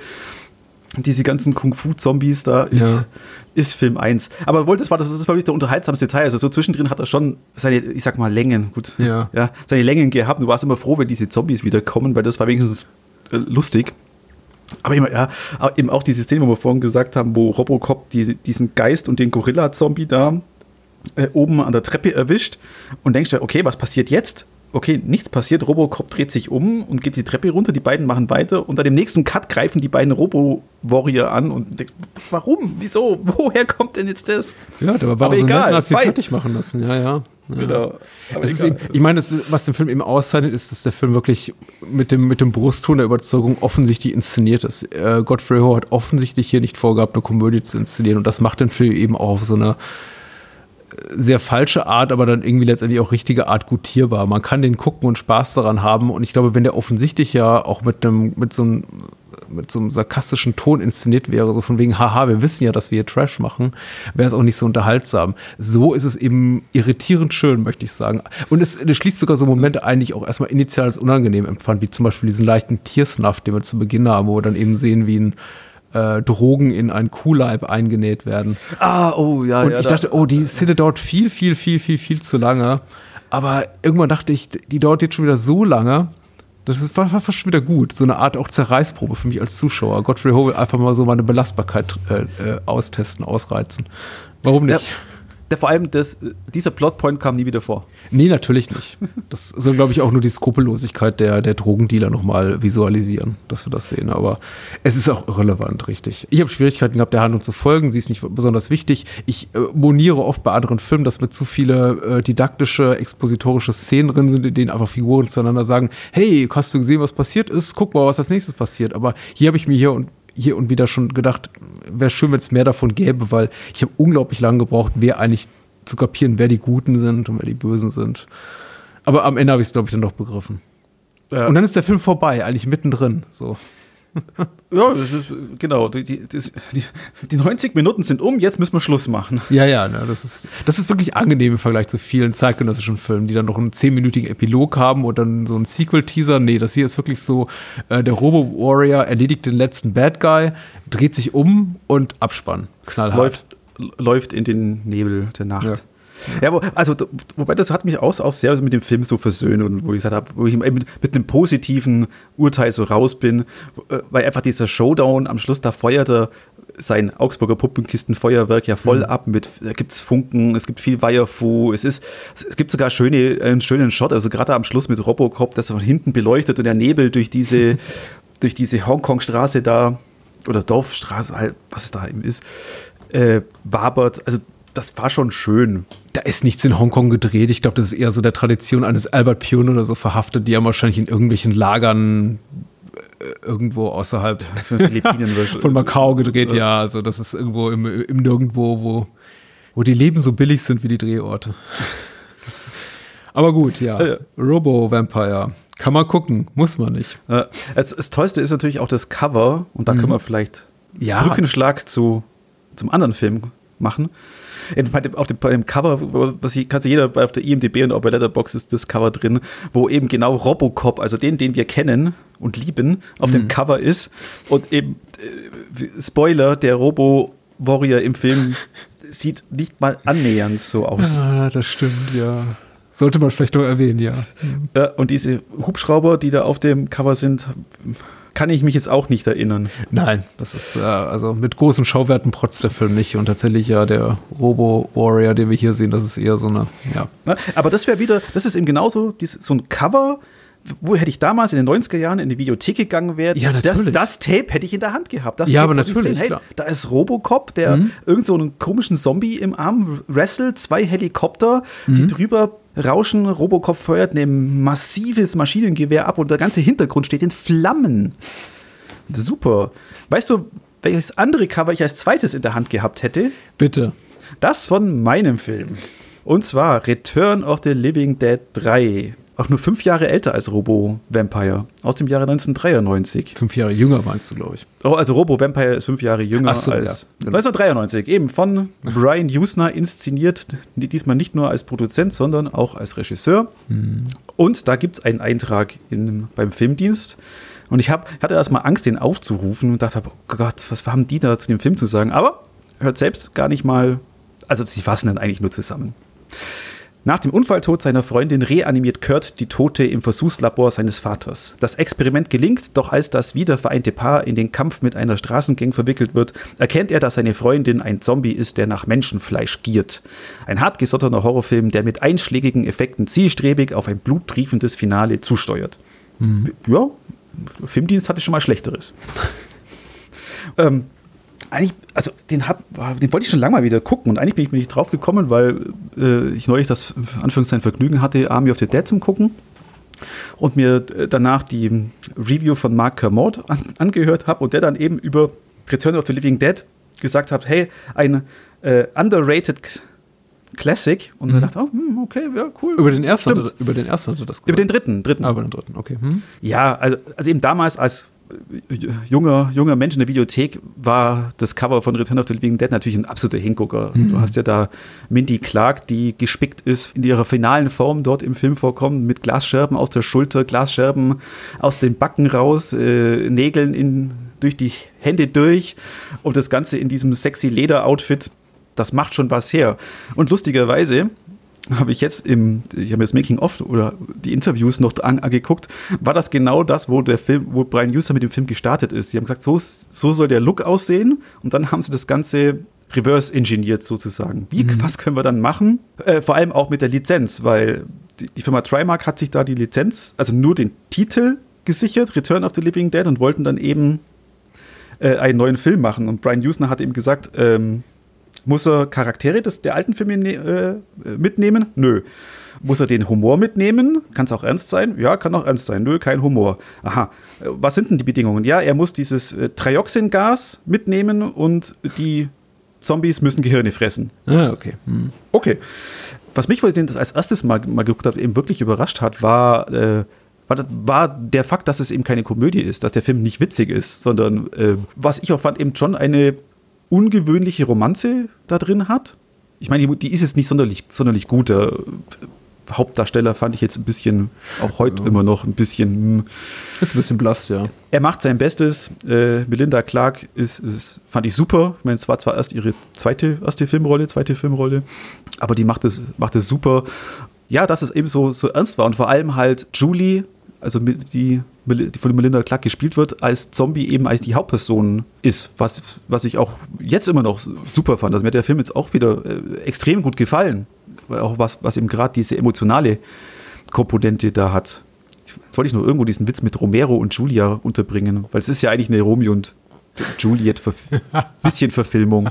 Speaker 1: diese ganzen Kung-Fu-Zombies da ist, ja. ist Film 1. Aber wollte das war das ist wirklich der unterhaltsamste Teil. Also so zwischendrin hat er schon seine, ich sag mal, Längen, gut,
Speaker 2: ja.
Speaker 1: ja seine Längen gehabt. Du warst immer froh, wenn diese Zombies wiederkommen, weil das war wenigstens äh, lustig. Aber immer, ja, eben auch diese Szene, wo wir vorhin gesagt haben, wo Robocop die, diesen Geist und den Gorilla-Zombie da äh, oben an der Treppe erwischt und denkst du, okay, was passiert jetzt? okay, nichts passiert, Robocop dreht sich um und geht die Treppe runter, die beiden machen weiter. Unter dem nächsten Cut greifen die beiden Robo-Warrior an und denkt, warum? Wieso? Woher kommt denn jetzt das?
Speaker 2: Ja, der war aber so egal, nett, hat sie fertig machen lassen, ja, ja. Ja. Genau. Eben, ich meine, was den Film eben auszeichnet, ist, dass der Film wirklich mit dem, mit dem Brustton der Überzeugung offensichtlich inszeniert ist. Äh, Godfrey Ho hat offensichtlich hier nicht vorgehabt, eine Komödie zu inszenieren. Und das macht den Film eben auch auf so eine sehr falsche Art, aber dann irgendwie letztendlich auch richtige Art gutierbar. Man kann den gucken und Spaß daran haben. Und ich glaube, wenn der offensichtlich ja auch mit einem, mit so einem, mit so einem sarkastischen Ton inszeniert wäre, so von wegen, haha, wir wissen ja, dass wir hier Trash machen, wäre es auch nicht so unterhaltsam. So ist es eben irritierend schön, möchte ich sagen. Und es, es schließt sogar so Momente ein, die ich auch erstmal initial als unangenehm empfand, wie zum Beispiel diesen leichten Tiersnuff, den wir zu Beginn haben, wo wir dann eben sehen, wie ein äh, Drogen in ein Kuhleib eingenäht werden.
Speaker 1: Ah, oh ja.
Speaker 2: Und
Speaker 1: ja,
Speaker 2: ich dachte, oh, die Szene dauert viel, viel, viel, viel, viel zu lange. Aber irgendwann dachte ich, die dauert jetzt schon wieder so lange. Das ist, war, war fast schon wieder gut. So eine Art auch Zerreißprobe für mich als Zuschauer. Godfrey Ho will einfach mal so meine Belastbarkeit äh, äh, austesten, ausreizen. Warum nicht? Ja
Speaker 1: der, vor allem das, dieser Plotpoint kam nie wieder vor.
Speaker 2: Nee, natürlich nicht. Das soll, glaube ich, auch nur die Skrupellosigkeit der, der Drogendealer nochmal visualisieren, dass wir das sehen. Aber es ist auch irrelevant, richtig. Ich habe Schwierigkeiten gehabt, der Handlung zu folgen. Sie ist nicht besonders wichtig. Ich äh, moniere oft bei anderen Filmen, dass mit zu viele äh, didaktische, expositorische Szenen drin sind, in denen einfach Figuren zueinander sagen, hey, hast du gesehen, was passiert ist? Guck mal, was als nächstes passiert. Aber hier habe ich mir hier und hier und wieder schon gedacht, wäre schön, wenn es mehr davon gäbe, weil ich habe unglaublich lange gebraucht, wer eigentlich zu kapieren, wer die Guten sind und wer die Bösen sind. Aber am Ende habe ich es, glaube ich, dann doch begriffen. Ja. Und dann ist der Film vorbei, eigentlich mittendrin. So
Speaker 1: ja, das ist, genau. Die, die, die 90 Minuten sind um, jetzt müssen wir Schluss machen.
Speaker 2: Ja, ja, ne, das, ist, das ist wirklich angenehm im Vergleich zu vielen zeitgenössischen Filmen, die dann noch einen 10-minütigen Epilog haben und dann so einen Sequel-Teaser. Nee, das hier ist wirklich so, äh, der Robo-Warrior erledigt den letzten Bad Guy, dreht sich um und Abspann. Knallhart.
Speaker 1: Läuft, läuft in den Nebel der Nacht. Ja. Ja, wo, also, wobei das hat mich auch, auch sehr mit dem Film so versöhnt und wo ich gesagt habe, wo ich mit, mit einem positiven Urteil so raus bin, äh, weil einfach dieser Showdown am Schluss, da feuert er sein Augsburger Puppenkistenfeuerwerk ja voll mhm. ab mit, da gibt es Funken, es gibt viel Weierfu, es ist, es gibt sogar schöne, einen schönen Shot, also gerade am Schluss mit Robocop, das von hinten beleuchtet und der Nebel durch diese, durch diese Hongkong-Straße da, oder Dorfstraße, halt, was es da eben ist, äh, wabert. Also das war schon schön.
Speaker 2: Da ist nichts in Hongkong gedreht. Ich glaube, das ist eher so der Tradition eines Albert Pion oder so verhaftet. Die haben wahrscheinlich in irgendwelchen Lagern äh, irgendwo außerhalb von Macau gedreht. Ja, also das ist irgendwo im, im Nirgendwo, wo Wo die Leben so billig sind wie die Drehorte. Aber gut, ja. Robo-Vampire. Kann man gucken, muss man nicht.
Speaker 1: Das, das Tollste ist natürlich auch das Cover und da können wir vielleicht
Speaker 2: Ja.
Speaker 1: Brückenschlag zu, zum anderen Film machen. Auf dem, dem Cover, was hier, kann sich jeder auf der IMDb und auch bei Letterboxd ist das Cover drin, wo eben genau Robocop, also den, den wir kennen und lieben, auf dem Cover ist und eben äh, Spoiler, der Robo-Warrior im Film sieht nicht mal annähernd so aus.
Speaker 2: Ah, das stimmt, ja. Sollte man vielleicht noch erwähnen, ja.
Speaker 1: Ja, und diese Hubschrauber, die da auf dem Cover sind, kann ich mich jetzt auch nicht erinnern.
Speaker 2: Nein, das ist äh, also mit großen Schauwerten protzt der Film nicht. Und tatsächlich ja der Robo-Warrior, den wir hier sehen, das ist eher so eine, ja.
Speaker 1: Aber das wäre wieder, das ist eben genauso dies, so ein Cover, wo hätte ich damals in den 90er Jahren in die Videothek gegangen wäre,
Speaker 2: Ja,
Speaker 1: das,
Speaker 2: natürlich.
Speaker 1: das Tape hätte ich in der Hand gehabt. Das
Speaker 2: Ja,
Speaker 1: Tape
Speaker 2: aber natürlich,
Speaker 1: sehen. Hey, da ist Robocop, der irgend so einen komischen Zombie im Arm wrestelt, zwei Helikopter,
Speaker 2: Mhm.
Speaker 1: die drüber rauschen. Robocop feuert ein massives Maschinengewehr ab und der ganze Hintergrund steht in Flammen. Super. Weißt du, welches andere Cover ich als zweites in der Hand gehabt hätte?
Speaker 2: Bitte.
Speaker 1: Das von meinem Film. Und zwar Return of the Living Dead 3. Auch nur fünf Jahre älter als Robo Vampire. Aus dem Jahre 1993.
Speaker 2: Fünf Jahre jünger meinst du, glaube ich.
Speaker 1: Oh, also Robo Vampire ist fünf Jahre jünger
Speaker 2: so,
Speaker 1: als
Speaker 2: ja, genau.
Speaker 1: 1993. Eben von Brian Usner inszeniert. Diesmal nicht nur als Produzent, sondern auch als Regisseur.
Speaker 2: Mhm.
Speaker 1: Und da gibt es einen Eintrag in, beim Filmdienst. Und ich hab, hatte erstmal Angst, den aufzurufen und dachte, oh Gott, was haben die da zu dem Film zu sagen? Aber hört selbst gar nicht mal, also sie fassen dann eigentlich nur zusammen. Nach dem Unfalltod seiner Freundin reanimiert Kurt die Tote im Versuchslabor seines Vaters. Das Experiment gelingt, doch als das wiedervereinte Paar in den Kampf mit einer Straßengang verwickelt wird, erkennt er, dass seine Freundin ein Zombie ist, der nach Menschenfleisch giert. Ein hartgesottener Horrorfilm, der mit einschlägigen Effekten zielstrebig auf ein bluttriefendes Finale zusteuert. Ja, Filmdienst hatte schon mal Schlechteres. ähm, eigentlich, also den, hab, den wollte ich schon lange mal wieder gucken und eigentlich bin ich mir nicht drauf gekommen, weil äh, ich neulich das Anführungszeichen Vergnügen hatte, Army of the Dead zum Gucken und mir äh, danach die Review von Mark Kermode an, angehört habe und der dann eben über Return of the Living Dead gesagt hat, hey, ein äh, underrated Classic und dann dachte ich, oh, hm, okay, ja, cool.
Speaker 2: Über den ersten,
Speaker 1: Stimmt.
Speaker 2: hat er- über den ersten hat er das
Speaker 1: Über den dritten, dritten.
Speaker 2: Ah, über den dritten, okay. Hm?
Speaker 1: Ja, also, also eben damals als junger, junger Mensch in der Videothek war das Cover von Return of the Living Dead natürlich ein absoluter Hingucker. Du hast ja da Mindy Clark, die gespickt ist, in ihrer finalen Form dort im Film vorkommen, mit Glasscherben aus der Schulter, Glasscherben aus den Backen raus, äh, Nägeln in, durch die Hände durch und das Ganze in diesem sexy Leder-Outfit. Das macht schon was her. Und lustigerweise habe ich jetzt im, ich habe mir das Making of oder die Interviews noch an, angeguckt, war das genau das, wo der Film, wo Brian User mit dem Film gestartet ist. Sie haben gesagt, so, so soll der Look aussehen und dann haben sie das Ganze reverse engineert sozusagen. Wie, was können wir dann machen? Äh, vor allem auch mit der Lizenz, weil die, die Firma Trimark hat sich da die Lizenz, also nur den Titel gesichert, Return of the Living Dead und wollten dann eben äh, einen neuen Film machen. Und Brian Usner hat eben gesagt, ähm, muss er Charaktere des, der alten Filme ne, äh, mitnehmen? Nö. Muss er den Humor mitnehmen? Kann es auch ernst sein? Ja, kann auch ernst sein. Nö, kein Humor. Aha. Äh, Was sind denn die Bedingungen? Ja, er muss dieses äh, Trioxin-Gas mitnehmen und die Zombies müssen Gehirne fressen.
Speaker 2: Ah, okay. Hm.
Speaker 1: Okay. Was mich wohl das als erstes mal, mal geguckt habe, eben wirklich überrascht hat, war, äh, war der Fakt, dass es eben keine Komödie ist, dass der Film nicht witzig ist, sondern äh, was ich auch fand, eben schon eine ungewöhnliche Romanze da drin hat. Ich meine, die, die ist jetzt nicht sonderlich, sonderlich gut. Der Hauptdarsteller fand ich jetzt ein bisschen, auch heute immer noch ein bisschen. hm,
Speaker 2: Ist ein bisschen blass, ja.
Speaker 1: er macht sein Bestes. Äh, Melinda Clark ist, ist, fand ich super. Ich meine, es war zwar erst ihre zweite, erste Filmrolle, zweite Filmrolle, aber die macht es, macht es super. Ja, dass es eben so, so ernst war und vor allem halt Julie, also die, die von Melinda Clark gespielt wird, als Zombie eben als die Hauptperson ist, was, was ich auch jetzt immer noch super fand. Also mir hat der Film jetzt auch wieder äh, extrem gut gefallen, weil auch was, was eben gerade diese emotionale Komponente da hat. Jetzt wollte ich nur irgendwo diesen Witz mit Romero und Julia unterbringen, weil es ist ja eigentlich eine Romeo und Juliet -Verf bisschen Verfilmung.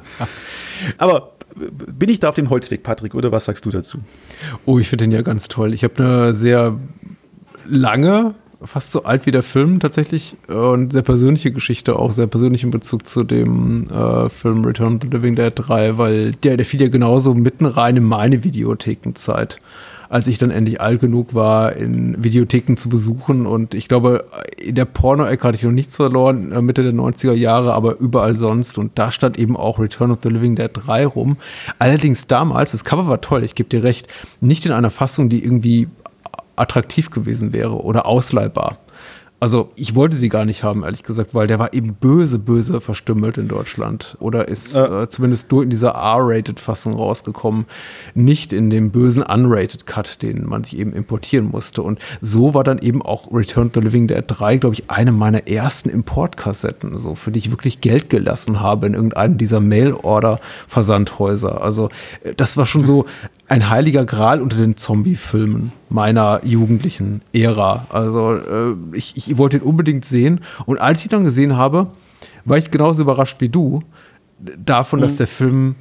Speaker 1: Aber bin ich da auf dem Holzweg, Patrick, oder was sagst du dazu?
Speaker 2: Oh, ich finde den ja ganz toll. Ich habe eine sehr lange fast so alt wie der Film tatsächlich und sehr persönliche Geschichte, auch sehr persönlich in Bezug zu dem äh, Film Return of the Living Dead 3, weil der, der fiel ja genauso mitten rein in meine Videothekenzeit als ich dann endlich alt genug war, in Videotheken zu besuchen. Und ich glaube, in der Porno-Ecke hatte ich noch nichts verloren, äh, Mitte der 90er Jahre, aber überall sonst. Und da stand eben auch Return of the Living Dead 3 rum. Allerdings damals, das Cover war toll, ich gebe dir recht, nicht in einer Fassung, die irgendwie attraktiv gewesen wäre oder ausleihbar. Also ich wollte sie gar nicht haben, ehrlich gesagt, weil der war eben böse, böse verstümmelt in Deutschland. Oder ist äh. Äh, zumindest nur in dieser R-Rated-Fassung rausgekommen, nicht in dem bösen Unrated-Cut, den man sich eben importieren musste. Und so war dann eben auch Return to Living Dead 3, glaube ich, eine meiner ersten Importkassetten, so, für die ich wirklich Geld gelassen habe in irgendeinem dieser Mail-Order-Versandhäuser. Also äh, das war schon so ein heiliger Gral unter den Zombie-Filmen meiner jugendlichen Ära. Also äh, ich, ich wollte ihn unbedingt sehen. Und als ich ihn dann gesehen habe, war ich genauso überrascht wie du davon, mhm. dass der Film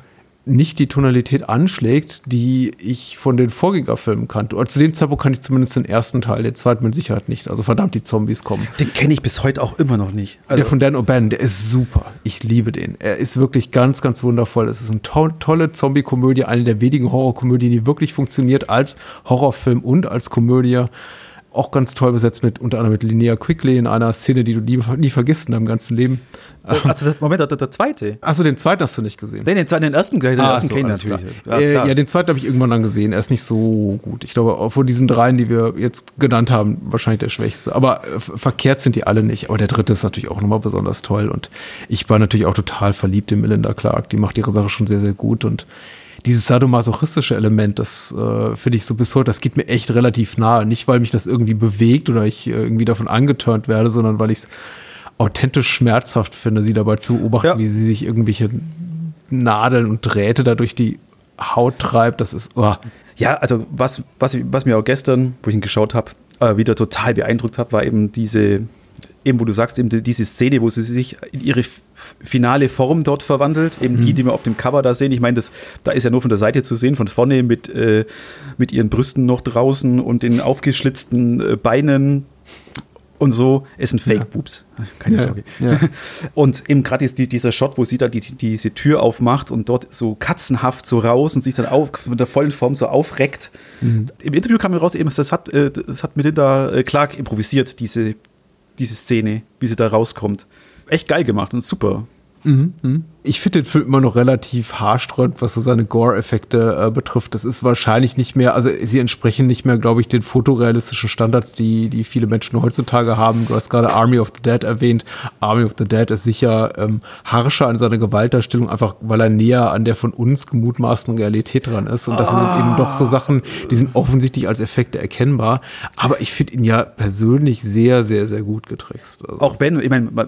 Speaker 2: nicht die Tonalität anschlägt, die ich von den Vorgängerfilmen kannte. Oder zu dem Zeitpunkt kann ich zumindest den ersten Teil, den zweiten mit Sicherheit nicht. Also verdammt, die Zombies kommen.
Speaker 1: Den kenne ich bis heute auch immer noch nicht.
Speaker 2: Also der von Dan O'Bannon, der ist super. Ich liebe den. Er ist wirklich ganz, ganz wundervoll. Es ist eine to tolle Zombie-Komödie, eine der wenigen Horrorkomödien, die wirklich funktioniert als Horrorfilm und als Komödie auch ganz toll besetzt mit unter anderem mit Linnea Quickly in einer Szene, die du nie, nie vergisst in deinem ganzen Leben.
Speaker 1: Also das, Moment, der, der zweite.
Speaker 2: Achso, den zweiten hast du nicht gesehen.
Speaker 1: Den, den, zweiten, den ersten, den ah, ersten so, natürlich.
Speaker 2: Ja, äh, ja, den zweiten habe ich irgendwann dann gesehen. Er ist nicht so gut. Ich glaube, von diesen dreien, die wir jetzt genannt haben, wahrscheinlich der schwächste. Aber äh, verkehrt sind die alle nicht. Aber der dritte ist natürlich auch nochmal besonders toll. Und ich war natürlich auch total verliebt in Melinda Clark. Die macht ihre Sache schon sehr, sehr gut. Und dieses sadomasochistische Element, das äh, finde ich so bis heute, das geht mir echt relativ nahe. Nicht, weil mich das irgendwie bewegt oder ich äh, irgendwie davon angeturnt werde, sondern weil ich es authentisch schmerzhaft finde, sie dabei zu beobachten, ja. wie sie sich irgendwelche Nadeln und Drähte da durch die Haut treibt. Das ist. Oh.
Speaker 1: Ja, also was, was, was mir auch gestern, wo ich ihn geschaut habe, äh, wieder total beeindruckt hat, war eben diese eben wo du sagst, eben diese Szene, wo sie sich in ihre finale Form dort verwandelt, eben mhm. die, die wir auf dem Cover da sehen. Ich meine, das, da ist ja nur von der Seite zu sehen, von vorne mit, äh, mit ihren Brüsten noch draußen und den aufgeschlitzten äh, Beinen und so. Es sind Fake-Boobs, keine ja, Sorge. Ja. Und eben gerade die, dieser Shot, wo sie da die, die, diese Tür aufmacht und dort so katzenhaft so raus und sich dann auf, von der vollen Form so aufreckt. Mhm. Im Interview kam mir raus, eben, das hat, äh, das hat Melinda äh, Clark improvisiert, diese, diese Szene, wie sie da rauskommt. Echt geil gemacht und super.
Speaker 2: Mhm, mhm ich finde den Film immer noch relativ haarsträubend, was so seine Gore-Effekte äh, betrifft. Das ist wahrscheinlich nicht mehr, also sie entsprechen nicht mehr, glaube ich, den fotorealistischen Standards, die, die viele Menschen heutzutage haben. Du hast gerade Army of the Dead erwähnt. Army of the Dead ist sicher ähm, harscher an seiner Gewaltdarstellung, einfach weil er näher an der von uns gemutmaßten Realität dran ist. Und das ah. sind eben doch so Sachen, die sind offensichtlich als Effekte erkennbar. Aber ich finde ihn ja persönlich sehr, sehr, sehr gut getrickst.
Speaker 1: Also. Auch wenn, ich meine, man,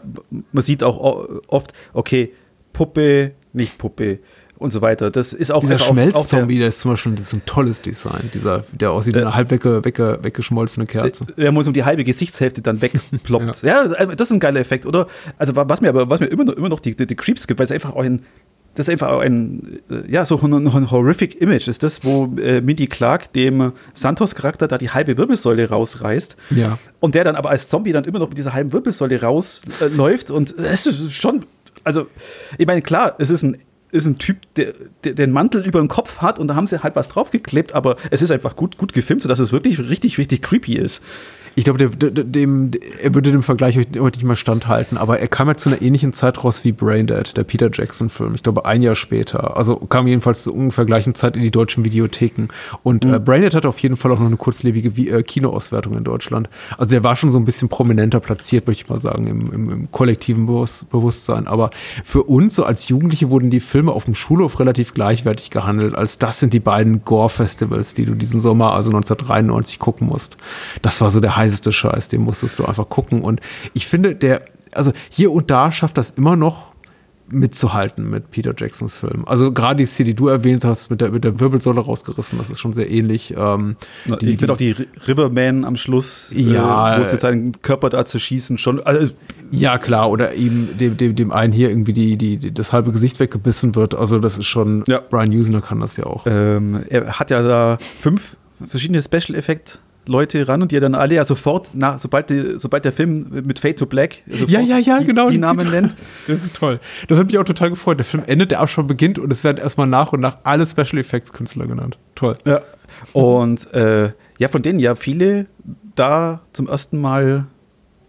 Speaker 1: man sieht auch oft, okay, Puppe, nicht Puppe und so weiter. Das ist auch
Speaker 2: dieser Schmelzzombie, der ist zum Beispiel das ist ein tolles Design. Dieser, der aussieht wie äh, eine halb wegge, wegge, weggeschmolzene Kerze.
Speaker 1: Der muss um die halbe Gesichtshälfte dann wegploppt. ja. ja. Also, das ist ein geiler Effekt, oder? Also was mir aber was mir immer noch, immer noch die, die, die Creeps gibt, weil es einfach auch ein das ist einfach auch ein, äh, ja, so ein, ein horrific Image ist das, wo äh, Mindy Clark dem Santos-Charakter da die halbe Wirbelsäule rausreißt.
Speaker 2: Ja.
Speaker 1: Und der dann aber als Zombie dann immer noch mit dieser halben Wirbelsäule rausläuft. Äh, und es ist schon also, ich meine, klar, es ist ein, ist ein Typ, der, der den Mantel über dem Kopf hat und da haben sie halt was draufgeklebt, aber es ist einfach gut, gut gefilmt, sodass es wirklich richtig, richtig creepy ist.
Speaker 2: Ich glaube, dem, er würde dem Vergleich heute nicht mal standhalten, aber er kam ja zu einer ähnlichen Zeit raus wie Braindead, der Peter Jackson-Film. Ich glaube, ein Jahr später. Also kam jedenfalls zu ungefähr gleichen Zeit in die deutschen Videotheken. Und mhm. äh, Braindead hatte auf jeden Fall auch noch eine kurzlebige äh, Kinoauswertung in Deutschland. Also er war schon so ein bisschen prominenter platziert, möchte ich mal sagen, im, im, im kollektiven Bewusst Bewusstsein. Aber für uns, so als Jugendliche, wurden die Filme auf dem Schulhof relativ gleichwertig gehandelt, als das sind die beiden Gore-Festivals, die du diesen Sommer, also 1993, gucken musst. Das war so der heißeste Scheiß, den musstest du einfach gucken. Und ich finde, der, also hier und da schafft das immer noch mitzuhalten mit Peter Jacksons Film. Also gerade die Szene, die du erwähnt hast, mit der, mit der Wirbelsäule rausgerissen, das ist schon sehr ähnlich. Ähm,
Speaker 1: die, ich finde auch die Riverman am Schluss,
Speaker 2: ja,
Speaker 1: äh, wo sie seinen Körper da zu schießen, schon. Also,
Speaker 2: ja, klar, oder eben dem, dem, dem einen hier irgendwie die, die, die, das halbe Gesicht weggebissen wird. Also das ist schon,
Speaker 1: ja.
Speaker 2: Brian Usner kann das ja auch.
Speaker 1: Ähm, er hat ja da fünf verschiedene Special-Effekt Leute ran und die dann alle ja sofort, nach, sobald, die, sobald der Film mit Fade to Black sofort
Speaker 2: Ja, ja, ja,
Speaker 1: die,
Speaker 2: genau.
Speaker 1: die Namen nennt.
Speaker 2: Das ist toll. Das hat mich auch total gefreut. Der Film endet, der auch schon beginnt und es werden erstmal nach und nach alle Special Effects Künstler genannt. Toll.
Speaker 1: Ja. Und äh, ja, von denen ja viele da zum ersten Mal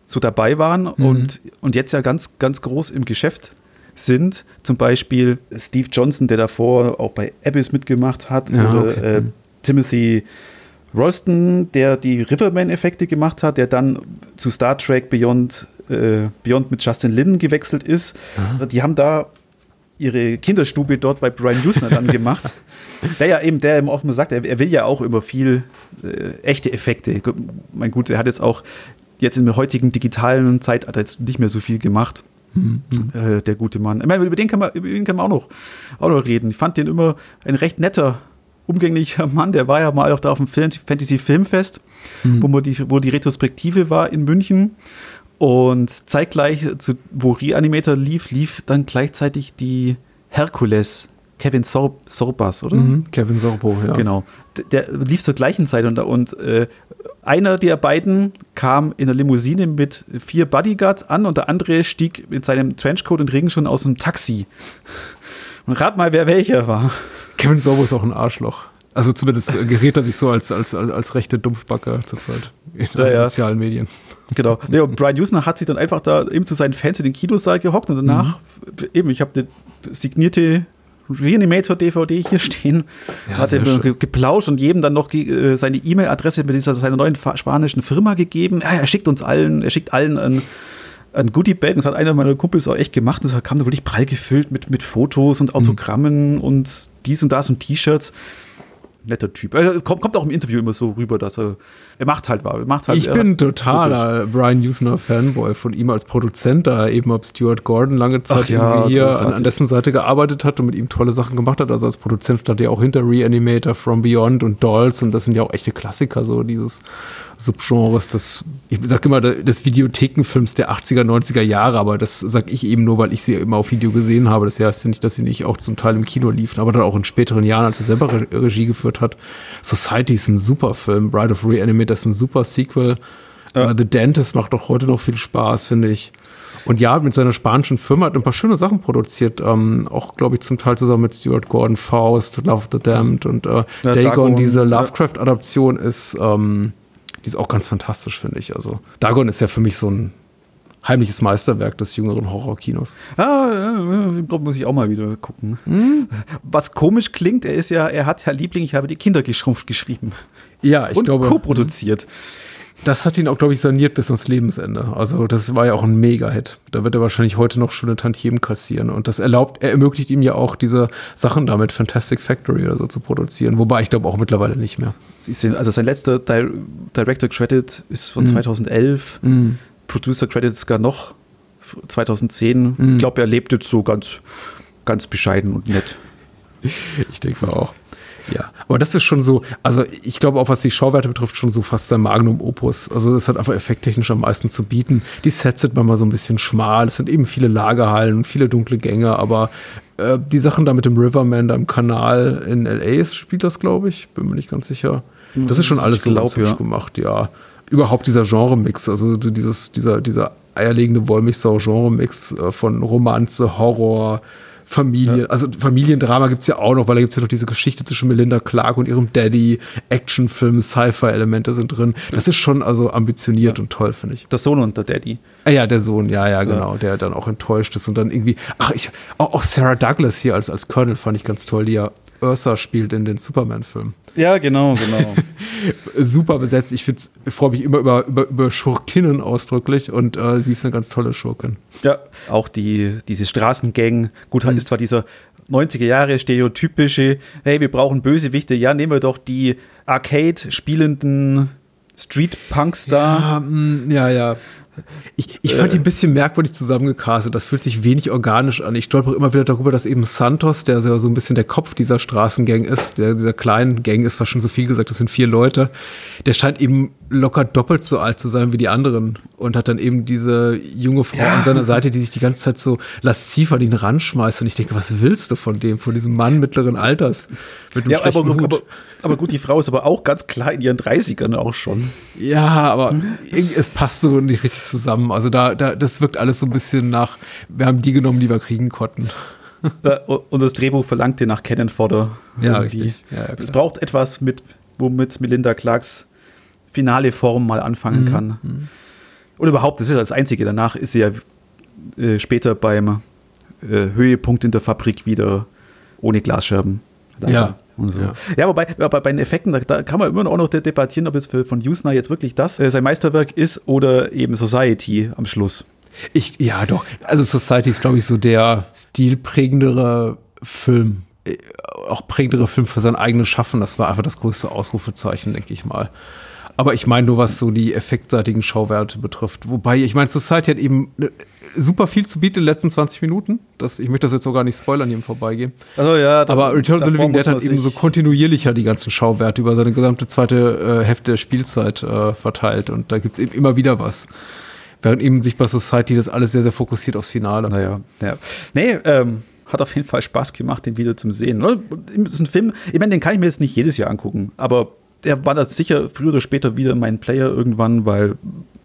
Speaker 1: so dabei waren
Speaker 2: Mhm.
Speaker 1: und, und jetzt ja ganz, ganz groß im Geschäft sind. Zum Beispiel Steve Johnson, der davor auch bei Abyss mitgemacht hat,
Speaker 2: Ja,
Speaker 1: oder
Speaker 2: okay.
Speaker 1: äh,
Speaker 2: Mhm.
Speaker 1: Timothy Rolston, der die Riverman-Effekte gemacht hat, der dann zu Star Trek Beyond, äh, Beyond mit Justin Lin gewechselt ist. Die haben da ihre Kinderstube dort bei Brian Usner dann gemacht. Der ja eben, der eben auch immer sagt, er, er will ja auch immer viel äh, echte Effekte. Mein Gut, er hat jetzt auch jetzt in der heutigen digitalen Zeit hat er jetzt nicht mehr so viel gemacht. Äh, der gute Mann. Ich meine, über den kann man, über den kann man auch noch, auch noch reden. Ich fand den immer ein recht netter, umgänglicher Mann. Der war ja mal auch da auf dem Fantasy Filmfest, wo, man die, wo die Retrospektive war in München. Und zeitgleich, zu, wo Reanimator lief, lief dann gleichzeitig die Herkules, Kevin Sor Sorbas, oder?
Speaker 2: Mhm. Kevin Sorbo, ja.
Speaker 1: Genau. D- Der lief zur gleichen Zeit und, und äh, einer der beiden kam in der Limousine mit vier Bodyguards an und der andere stieg mit seinem Trenchcoat und Regenschirm aus dem Taxi. Und rat mal, wer welcher war.
Speaker 2: Kevin Sorbo ist auch ein Arschloch. Also zumindest äh, gerät er sich so als, als, als, rechte Dumpfbacke zurzeit in den
Speaker 1: Ja, ja.
Speaker 2: sozialen Medien.
Speaker 1: Genau. Nee, und Brian Usner hat sich dann einfach da eben zu seinen Fans in den Kinosaal gehockt und danach, eben, ich habe eine signierte Reanimator-DVD hier stehen,
Speaker 2: Ja,
Speaker 1: hat er ge geplauscht und jedem dann noch äh, seine E-Mail-Adresse mit dieser seiner neuen spanischen Firma gegeben. Ja, er schickt uns allen, er schickt allen ein, ein Goodie-Bag. Und Das hat einer meiner Kumpels auch echt gemacht. Das kam da wirklich prall gefüllt mit, mit Fotos
Speaker 2: Mhm.
Speaker 1: und Autogrammen und dies und das und T-Shirts. Netter Typ. Er kommt, kommt auch im Interview immer so rüber, dass er, er macht halt was. Er macht halt,
Speaker 2: Ich bin totaler Brian Usner Fanboy von ihm als Produzent, da er eben ab Stuart Gordon lange Zeit
Speaker 1: ja,
Speaker 2: hier an, an dessen Seite gearbeitet hat und mit ihm tolle Sachen gemacht hat. Also als Produzent stand er auch hinter Reanimator, From Beyond und Dolls und das sind ja auch echte Klassiker, so dieses Subgenres des, ich sag immer, des Videothekenfilms der 80er, 90er Jahre, aber das sag ich eben nur, weil ich sie immer auf Video gesehen habe. Das heißt ja nicht, dass sie nicht auch zum Teil im Kino liefen, aber dann auch in späteren Jahren, als er selber Re Regie geführt hat. Society ist ein super Film, Bride of Reanimator ist ein super Sequel.
Speaker 1: Ja.
Speaker 2: Äh, The Dentist macht auch heute noch viel Spaß, finde ich. Und ja, mit seiner spanischen Firma hat er ein paar schöne Sachen produziert. Ähm, auch, glaube ich, zum Teil zusammen mit Stuart Gordon, Faust, Love the Damned und äh,
Speaker 1: Ja,
Speaker 2: Dagon, diese. Lovecraft-Adaption ist, ähm, die ist auch ganz fantastisch, finde ich. Also Dagon ist ja für mich so ein heimliches Meisterwerk des jüngeren Horrorkinos.
Speaker 1: Ah, ja, ich glaub, muss ich auch mal wieder gucken.
Speaker 2: Hm?
Speaker 1: Was komisch klingt, er ist ja, er hat Herr Liebling, ich habe die Kinder geschrumpft geschrieben
Speaker 2: Ja, ich
Speaker 1: und
Speaker 2: glaube,
Speaker 1: co-produziert.
Speaker 2: das hat ihn auch, glaube ich, saniert bis ans Lebensende. Also das war ja auch ein Mega-Hit. Da wird er wahrscheinlich heute noch schöne Tantiemen kassieren. Und das erlaubt, er ermöglicht ihm ja auch diese Sachen damit Fantastic Factory oder so zu produzieren. Wobei ich glaube auch mittlerweile nicht mehr.
Speaker 1: Also sein letzter Di Director Credit ist von
Speaker 2: Mhm.
Speaker 1: 2011. Producer Credit sogar noch 2010.
Speaker 2: Mhm.
Speaker 1: Ich glaube, er lebt jetzt so ganz, ganz bescheiden und nett.
Speaker 2: Ich denke mal auch. Ja, aber das ist schon so, also ich glaube auch, was die Schauwerte betrifft, schon so fast sein Magnum Opus. Also das hat einfach effekttechnisch am meisten zu bieten. Die Sets sind manchmal so ein bisschen schmal, es sind eben viele Lagerhallen und viele dunkle Gänge, aber äh, die Sachen da mit dem Riverman da im Kanal in L.A. spielt das, glaube ich, bin mir nicht ganz sicher. Das ist schon alles
Speaker 1: Ich
Speaker 2: so
Speaker 1: glaub, ja.
Speaker 2: gemacht, ja. Überhaupt dieser Genre-Mix, also so dieses, dieser, dieser eierlegende Wollmilchsau-Genre-Mix äh, von Romanze, Horror, Familie, also Familiendrama gibt's ja auch noch, weil da gibt's ja noch diese Geschichte zwischen Melinda Clark und ihrem Daddy, Actionfilm, Sci-Fi-Elemente sind drin. Das ist schon also ambitioniert und toll, finde ich.
Speaker 1: Der Sohn und der Daddy.
Speaker 2: Ah ja, der Sohn, ja, ja, genau, der dann auch enttäuscht ist und dann irgendwie, ach, ich, auch, auch Sarah Douglas hier als, als Colonel fand ich ganz toll, die ja Ursa spielt in den Superman-Filmen.
Speaker 1: Ja, genau, genau.
Speaker 2: Super besetzt. Ich, freue mich immer über, über, über Schurkinnen ausdrücklich und äh, sie ist eine ganz tolle Schurkin.
Speaker 1: ja, auch die, diese Straßengang. Gut,
Speaker 2: Mhm.
Speaker 1: ist zwar dieser 90er Jahre stereotypische, hey, wir brauchen Bösewichte. Ja, nehmen wir doch die Arcade spielenden Street Punks da.
Speaker 2: Ja, mm, ja, ja. Ich, ich fand die ein bisschen merkwürdig zusammengecastet. Das fühlt sich wenig organisch an. Ich stolper immer wieder darüber, dass eben Santos, der so ein bisschen der Kopf dieser Straßengang ist, der dieser kleinen Gang ist fast schon so viel gesagt, das sind vier Leute, der scheint eben locker doppelt so alt zu sein wie die anderen und hat dann eben diese junge Frau ja. an seiner Seite, die sich die ganze Zeit so lasziv an ihn ranschmeißt. Und ich denke, was willst du von dem, von diesem Mann mittleren Alters?
Speaker 1: ja, aber, aber, aber, gut, die Frau ist aber auch ganz klar in ihren 30ern auch schon.
Speaker 2: Ja, aber es passt so nicht richtig zusammen. Also da, da, das wirkt alles so ein bisschen nach, wir haben die genommen, die wir kriegen konnten.
Speaker 1: Und das Drehbuch verlangte nach Cannon Fodder.
Speaker 2: Ja, richtig.
Speaker 1: Ja, es braucht etwas, mit, womit Melinda Clarks finale Form mal anfangen mhm. kann. Mhm. Und überhaupt, das ist das Einzige. Danach ist sie ja äh, später beim äh, Höhepunkt in der Fabrik wieder ohne Glasscherben.
Speaker 2: Leider. Ja.
Speaker 1: So. Ja. ja. wobei, aber bei den Effekten, da, da, kann man immer auch noch debattieren, ob es für, von Usna jetzt wirklich das äh, sein Meisterwerk ist oder eben Society am Schluss.
Speaker 2: Ich, ja, doch. Also Society ist, glaube ich, so der stilprägendere Film. Äh, auch prägendere Film für sein eigenes Schaffen. Das war einfach das größte Ausrufezeichen, denke ich mal. Aber ich meine nur, was so die effektseitigen Schauwerte betrifft. Wobei, ich meine, Society hat eben ne, super viel zu bieten in den letzten 20 Minuten. Das, ich möchte das jetzt auch gar nicht spoilern hier im Vorbeigehen.
Speaker 1: Also ja,
Speaker 2: da, aber Return of the Living Dead hat eben so kontinuierlicher die ganzen Schauwerte über seine gesamte zweite äh, Hälfte der Spielzeit äh, verteilt. Und da gibt es eben immer wieder was. Während eben sich bei Society das alles sehr, sehr fokussiert aufs Finale.
Speaker 1: Naja, ja. Nee, ähm, hat auf jeden Fall Spaß gemacht, den wieder zum Sehen. Das ist ein Film, ich meine, den kann ich mir jetzt nicht jedes Jahr angucken, aber der war das sicher früher oder später wieder mein Player irgendwann, weil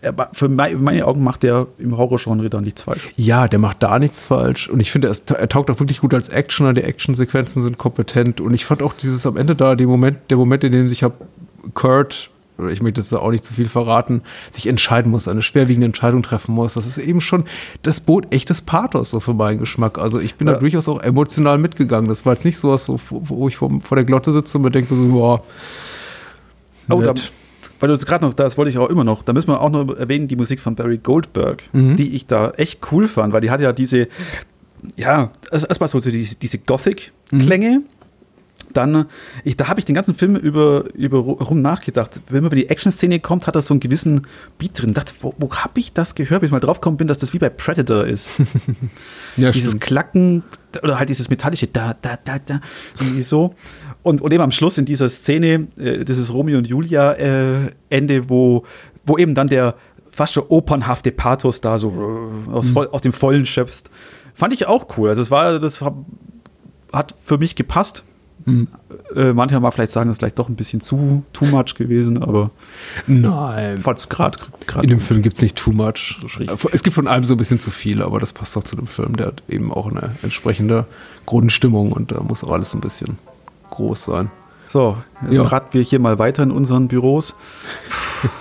Speaker 1: er, für meine Augen macht der im Horror-Genre da nichts falsch.
Speaker 2: Ja, der macht da nichts falsch. Und ich finde, er, er taugt auch wirklich gut als Actioner. Die Actionsequenzen sind kompetent. Und ich fand auch dieses am Ende da, den Moment, der Moment, in dem sich hab Kurt, oder ich möchte das auch nicht zu viel verraten, sich entscheiden muss, eine schwerwiegende Entscheidung treffen muss. Das ist eben schon, das bot echtes Pathos so für meinen Geschmack. Also ich bin ja. da durchaus auch emotional mitgegangen. Das war jetzt nicht sowas, wo, wo ich vor, vor der Glotte sitze und mir denke so, boah,
Speaker 1: Oh, da, weil du es gerade noch, das wollte ich auch immer noch, da müssen wir auch noch erwähnen, die Musik von Barry Goldberg, mhm. die ich da echt cool fand, weil die hat ja diese, ja, erstmal so diese, diese Gothic-Klänge. Mhm. Dann, ich, da habe ich den ganzen Film über, über rum nachgedacht. Wenn man über die Action-Szene kommt, hat er so einen gewissen Beat drin. Ich dachte, wo, wo habe ich das gehört, bis ich mal drauf gekommen bin, dass das wie bei Predator ist. ja, dieses stimmt. Klacken oder halt dieses metallische da, da, da, da, irgendwie so. Und, und eben am Schluss in dieser Szene, äh, dieses Romeo und Julia äh, Ende, wo, wo eben dann der fast schon opernhafte Pathos da so äh, aus, mhm. aus dem Vollen schöpfst. Fand ich auch cool. Also es war, das hat für mich gepasst. Mhm. Äh, manche mal vielleicht sagen, das ist vielleicht doch ein bisschen zu too much gewesen, aber
Speaker 2: nein.
Speaker 1: Falls gerade
Speaker 2: in dem Film gibt es nicht too much. Es gibt von allem so ein bisschen zu viel, aber das passt auch zu dem Film. Der hat eben auch eine entsprechende Grundstimmung und da muss auch alles ein bisschen groß sein.
Speaker 1: So, jetzt ja. braten wir hier mal weiter in unseren Büros.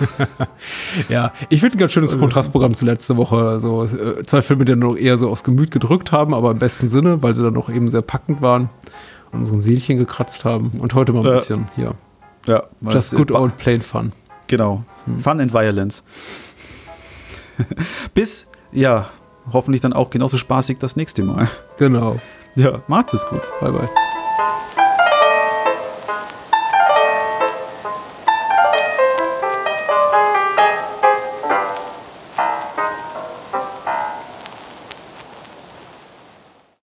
Speaker 2: ja, ich finde ein ganz schönes Kontrastprogramm zu letzter Woche. So, äh, zwei Filme, die dann noch eher so aufs Gemüt gedrückt haben, aber im besten Sinne, weil sie dann noch eben sehr packend waren, unseren Seelchen gekratzt haben. Und heute mal ein äh, bisschen hier.
Speaker 1: Ja,
Speaker 2: Just good old plain fun.
Speaker 1: Genau. Hm. Fun and Violence. Bis, ja, hoffentlich dann auch genauso spaßig das nächste Mal.
Speaker 2: Genau.
Speaker 1: Ja, macht es gut.
Speaker 2: Bye, bye.